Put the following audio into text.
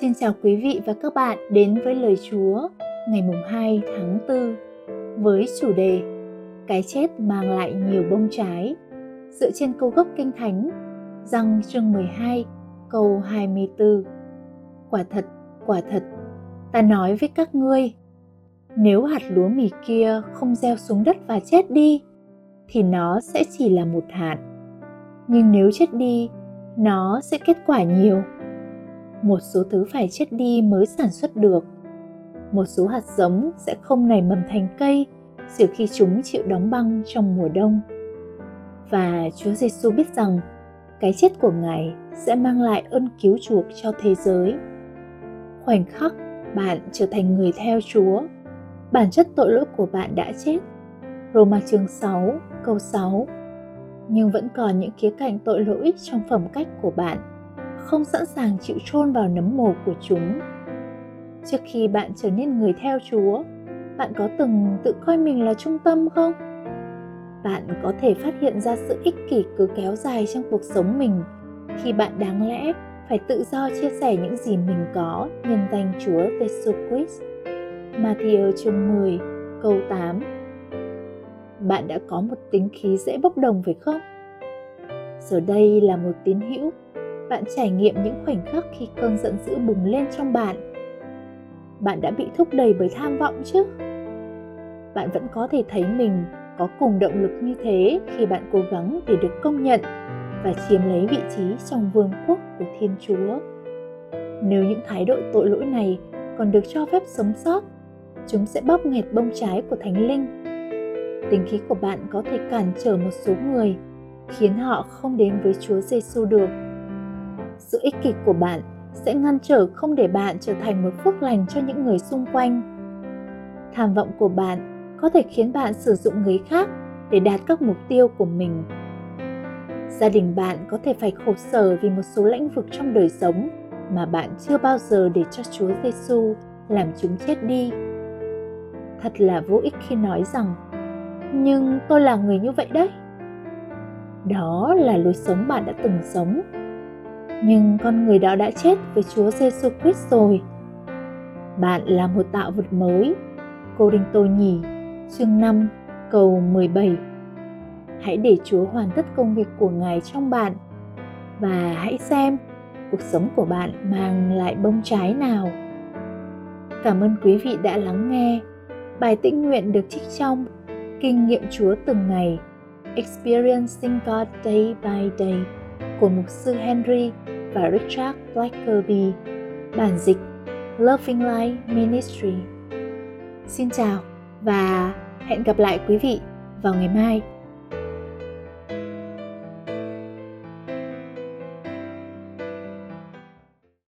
Xin chào quý vị và các bạn đến với lời Chúa ngày mùng 2 tháng 4 với chủ đề Cái chết mang lại nhiều bông trái. Dựa trên câu gốc kinh thánh răng chương 12 câu 24 Quả thật, quả thật, ta nói với các ngươi nếu hạt lúa mì kia không gieo xuống đất và chết đi thì nó sẽ chỉ là một hạt. Nhưng nếu chết đi nó sẽ kết quả nhiều một số thứ phải chết đi mới sản xuất được một số hạt giống sẽ không nảy mầm thành cây trừ khi chúng chịu đóng băng trong mùa đông và Chúa Giêsu biết rằng cái chết của Ngài sẽ mang lại ơn cứu chuộc cho thế giới. Khoảnh khắc bạn trở thành người theo Chúa, bản chất tội lỗi của bạn đã chết. Roma chương 6 câu 6 Nhưng vẫn còn những khía cạnh tội lỗi trong phẩm cách của bạn không sẵn sàng chịu chôn vào nấm mồ của chúng. Trước khi bạn trở nên người theo Chúa, bạn có từng tự coi mình là trung tâm không? Bạn có thể phát hiện ra sự ích kỷ cứ kéo dài trong cuộc sống mình khi bạn đáng lẽ phải tự do chia sẻ những gì mình có nhân danh Chúa Jesus Christ. Matthew chương 10 câu 8 Bạn đã có một tính khí dễ bốc đồng phải không? Giờ đây là một tín hữu bạn trải nghiệm những khoảnh khắc khi cơn giận dữ bùng lên trong bạn. Bạn đã bị thúc đẩy bởi tham vọng chứ? Bạn vẫn có thể thấy mình có cùng động lực như thế khi bạn cố gắng để được công nhận và chiếm lấy vị trí trong vương quốc của thiên chúa. Nếu những thái độ tội lỗi này còn được cho phép sống sót, chúng sẽ bóp nghẹt bông trái của thánh linh. Tính khí của bạn có thể cản trở một số người, khiến họ không đến với chúa giêsu được sự ích kỷ của bạn sẽ ngăn trở không để bạn trở thành một phước lành cho những người xung quanh tham vọng của bạn có thể khiến bạn sử dụng người khác để đạt các mục tiêu của mình gia đình bạn có thể phải khổ sở vì một số lĩnh vực trong đời sống mà bạn chưa bao giờ để cho Chúa Giêsu làm chúng chết đi. Thật là vô ích khi nói rằng, nhưng tôi là người như vậy đấy. Đó là lối sống bạn đã từng sống nhưng con người đó đã chết với Chúa Giêsu Christ rồi. Bạn là một tạo vật mới. Cô Đinh Tô Nhì, chương 5, câu 17. Hãy để Chúa hoàn tất công việc của Ngài trong bạn và hãy xem cuộc sống của bạn mang lại bông trái nào. Cảm ơn quý vị đã lắng nghe. Bài tĩnh nguyện được trích trong Kinh nghiệm Chúa từng ngày Experiencing God Day by Day của mục sư Henry và Richard Blackerby, bản dịch Loving Life Ministry. Xin chào và hẹn gặp lại quý vị vào ngày mai.